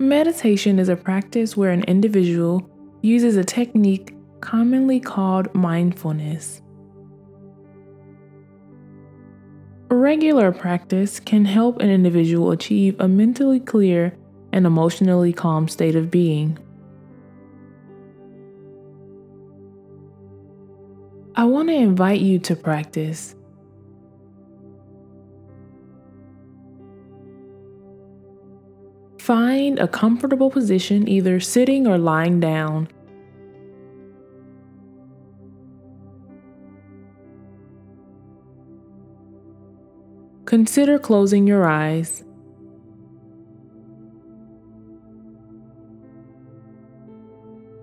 Meditation is a practice where an individual uses a technique commonly called mindfulness. Regular practice can help an individual achieve a mentally clear and emotionally calm state of being. I want to invite you to practice. Find a comfortable position, either sitting or lying down. Consider closing your eyes.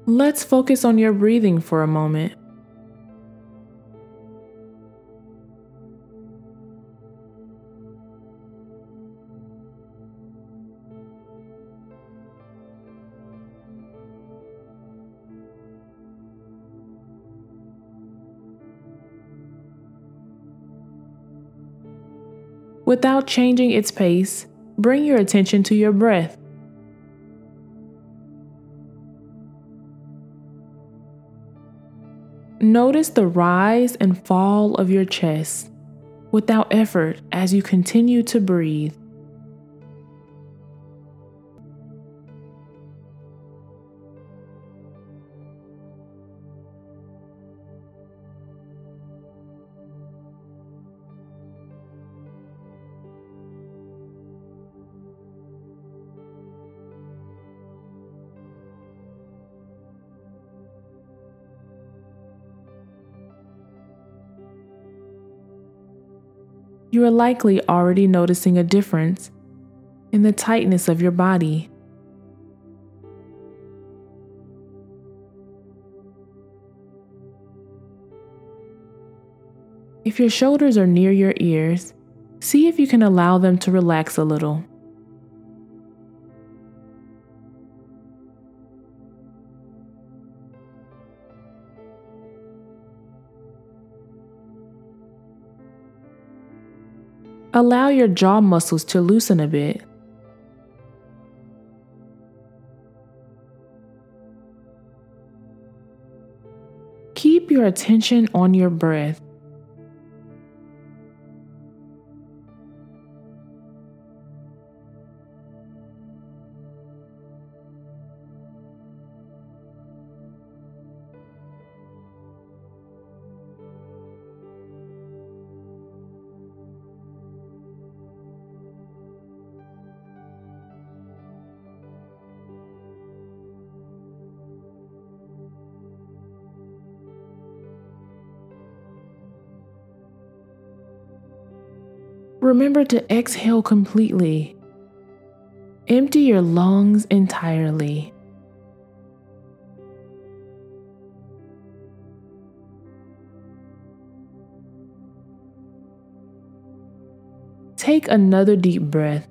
Let's focus on your breathing for a moment. Without changing its pace, bring your attention to your breath. Notice the rise and fall of your chest without effort as you continue to breathe. You are likely already noticing a difference in the tightness of your body. If your shoulders are near your ears, see if you can allow them to relax a little. Allow your jaw muscles to loosen a bit. Keep your attention on your breath. Remember to exhale completely. Empty your lungs entirely. Take another deep breath,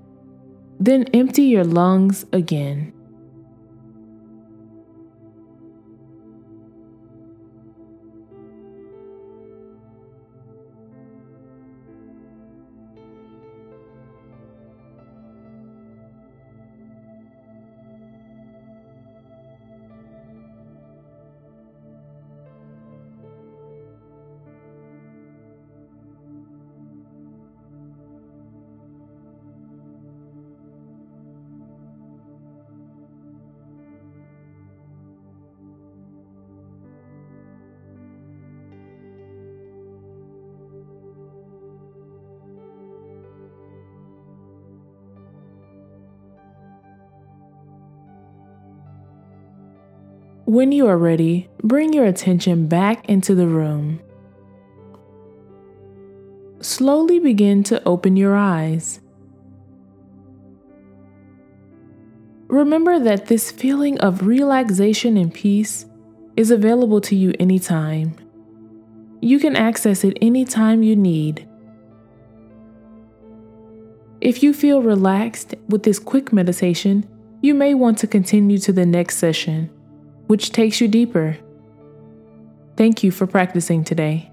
then empty your lungs again. When you are ready, bring your attention back into the room. Slowly begin to open your eyes. Remember that this feeling of relaxation and peace is available to you anytime. You can access it anytime you need. If you feel relaxed with this quick meditation, you may want to continue to the next session which takes you deeper. Thank you for practicing today.